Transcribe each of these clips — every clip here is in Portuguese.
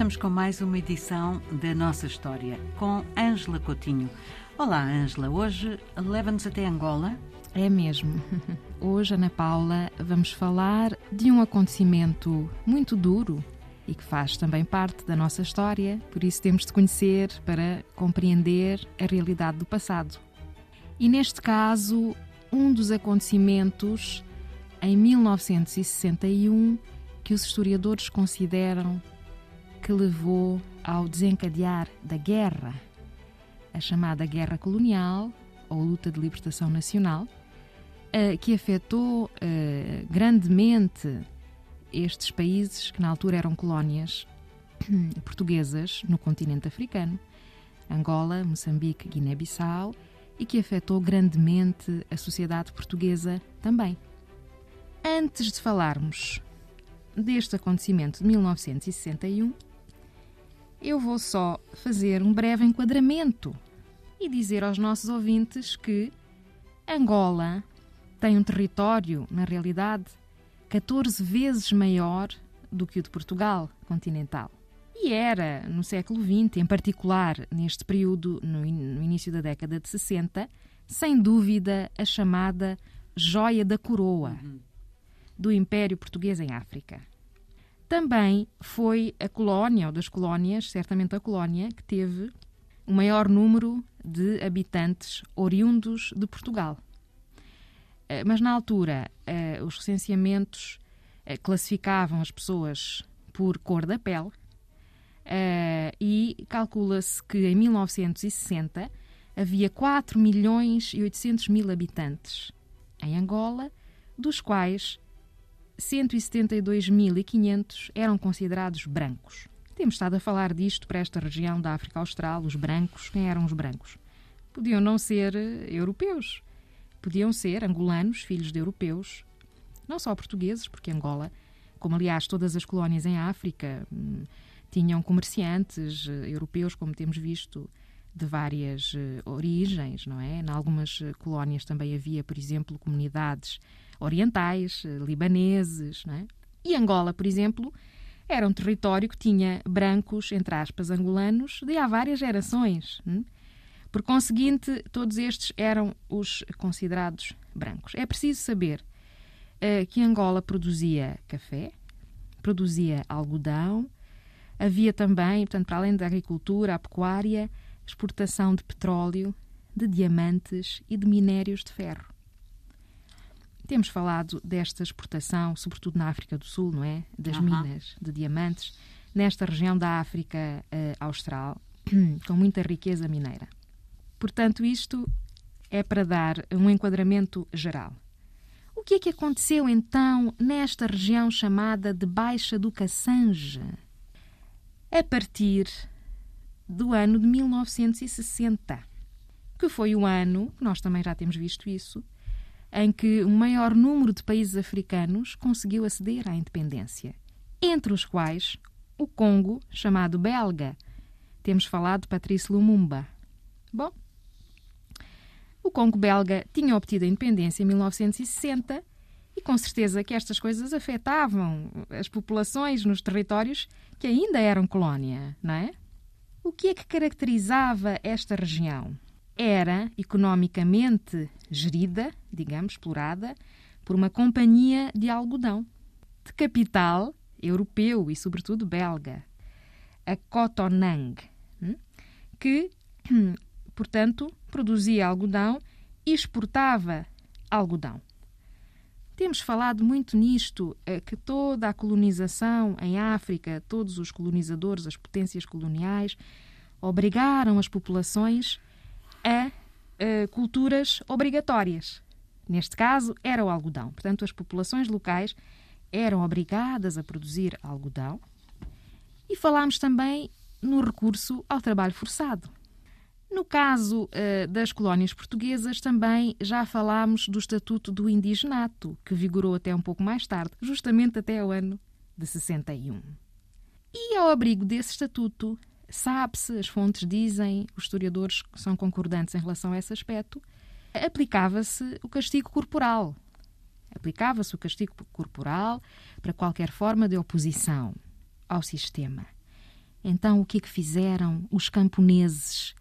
estamos com mais uma edição da nossa história com Ângela Coutinho. Olá, Ângela. Hoje leva-nos até Angola. É mesmo. Hoje, Ana Paula, vamos falar de um acontecimento muito duro e que faz também parte da nossa história, por isso temos de conhecer para compreender a realidade do passado. E neste caso, um dos acontecimentos em 1961 que os historiadores consideram que levou ao desencadear da guerra, a chamada Guerra Colonial ou Luta de Libertação Nacional, eh, que afetou eh, grandemente estes países que na altura eram colónias portuguesas no continente africano, Angola, Moçambique, Guiné-Bissau, e que afetou grandemente a sociedade portuguesa também. Antes de falarmos deste acontecimento de 1961, eu vou só fazer um breve enquadramento e dizer aos nossos ouvintes que Angola tem um território, na realidade, 14 vezes maior do que o de Portugal continental. E era, no século XX, em particular neste período, no, no início da década de 60, sem dúvida a chamada joia da coroa do Império Português em África. Também foi a colónia, ou das colónias, certamente a colónia, que teve o maior número de habitantes oriundos de Portugal. Eh, mas na altura, eh, os recenseamentos eh, classificavam as pessoas por cor da pele e calcula-se que em 1960 havia 4 milhões e 800 mil habitantes em Angola, dos quais 172.500 eram considerados brancos. Temos estado a falar disto para esta região da África Austral, os brancos. Quem eram os brancos? Podiam não ser eh, europeus, podiam ser angolanos, filhos de europeus, não só portugueses, porque Angola, como aliás todas as colónias em África, hum, tinham comerciantes eh, europeus, como temos visto, de várias eh, origens, não é? Em algumas colónias também havia, por exemplo, comunidades orientais, eh, libaneses. Não é? E Angola, por exemplo, era um território que tinha brancos, entre aspas, angolanos, de há várias gerações. Hein? Hum? Por conseguinte, todos estes eram os considerados brancos. É preciso saber uh, que Angola produzia café, produzia algodão, havia também, portanto, para além da agricultura, a pecuária, exportação de petróleo, de diamantes e de minérios de ferro. Temos falado desta exportação, sobretudo na África do Sul, não é? Das uhum. minas de diamantes, nesta região da África uh, Austral, com muita riqueza mineira. Portanto, isto é para dar um enquadramento geral. O que é que aconteceu então nesta região chamada de Baixa do Cassange? A partir do ano de 1960, que foi o ano, nós também já temos visto isso, em que um maior número de países africanos conseguiu aceder à independência, entre os quais o Congo, chamado belga. Temos falado de Patrício Lumumba. Bom, o Congo belga tinha obtido a independência em 1960 e com certeza que estas coisas afetavam as populações nos territórios que ainda eram colónia, não é? O que é que caracterizava esta região? era economicamente gerida, digamos, explorada, por uma companhia de algodão, de capital europeu e, sobretudo, belga, a Cotonang, hum, que, portanto, produzia algodão e exportava algodão. Temos falado muito nisto, eh, que toda a colonização em África, todos os colonizadores, as potências coloniais, obrigaram as populações a uh, culturas obrigatórias. Neste caso, era o algodão. Portanto, as populações locais eram obrigadas a produzir algodão. E falámos também no recurso ao trabalho forçado. No caso uh, das colónias portuguesas, também já falámos do Estatuto do Indigenato, que vigorou até um pouco mais tarde, justamente até o ano de 61. E ao abrigo desse estatuto sabe-se, as fontes dizem, os historiadores são concordantes em relação a esse aspecto, aplicava-se o castigo corporal. Aplicava-se o castigo corporal para qualquer forma de oposição ao sistema. Então, o que é que fizeram os camponeses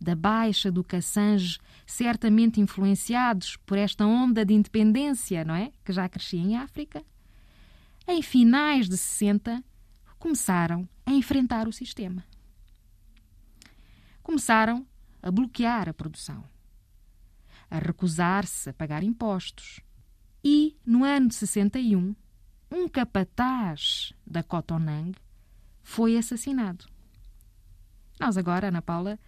da Baixa do Cassange, certamente influenciados por esta onda de independência, não é? Que já crescia em África? Em finais de 60, começaram a enfrentar o sistema. Começaram a bloquear a produção, a recusar-se a pagar impostos. E, no ano de 61, um capataz da Cotonang foi assassinado. Nós agora, Ana Paula,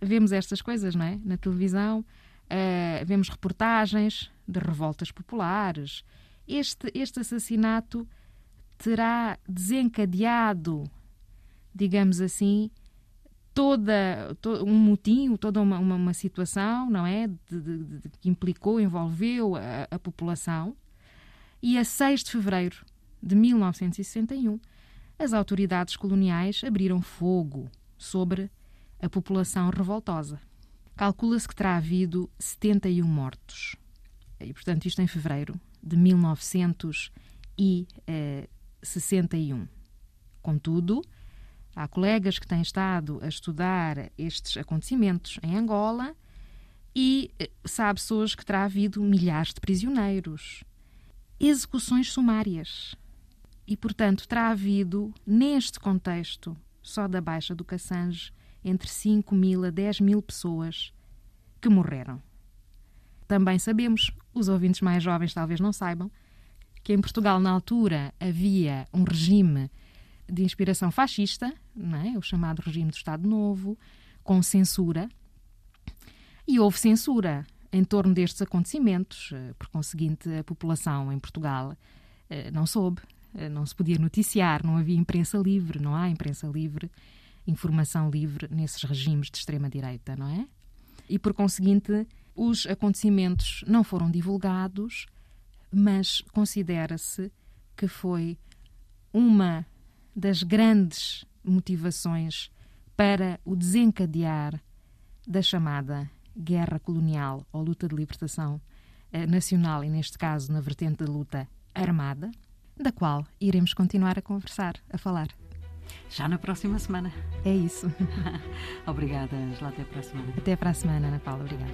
vemos estas coisas, não é? Na televisão, uh, vemos reportagens de revoltas populares. Este, este assassinato terá desencadeado, digamos assim, toda, todo um motim, toda uma, uma, uma situação, não é? De, de, de, que implicou, envolveu a, a população. E a 6 de fevereiro de 1961, as autoridades coloniais abriram fogo sobre a população revoltosa. Calcula-se que terá havido 71 mortos. E, portanto, isto em fevereiro de 1961. Contudo, há colegas que têm estado a estudar estes acontecimentos em Angola e eh, sabe-se hoje que terá havido milhares de prisioneiros, execuções sumárias. E, portanto, terá havido, neste contexto só da Baixa do Cassange, entre 5 mil a 10 mil pessoas que morreram. Também sabemos, os ouvintes mais jovens talvez não saibam, que em Portugal, na altura, havia um regime de inspiração fascista, é? o chamado regime do Estado Novo, com censura. E houve censura em torno destes acontecimentos, eh, por conseguinte, a população em Portugal eh, não soube, eh, não se podia noticiar, não havia imprensa livre, não há imprensa livre informação livre nesses regimes de extrema-direita, não é? E, por conseguinte, os acontecimentos não foram divulgados, mas considera-se que foi uma das grandes motivações para o desencadear da chamada guerra colonial ou luta de libertação eh, nacional, e neste caso na vertente da luta armada, da qual iremos continuar a conversar, a falar. Já na próxima semana. É isso. Obrigada, Angela. Até para a semana. Até para a semana, Ana Paula. Obrigada.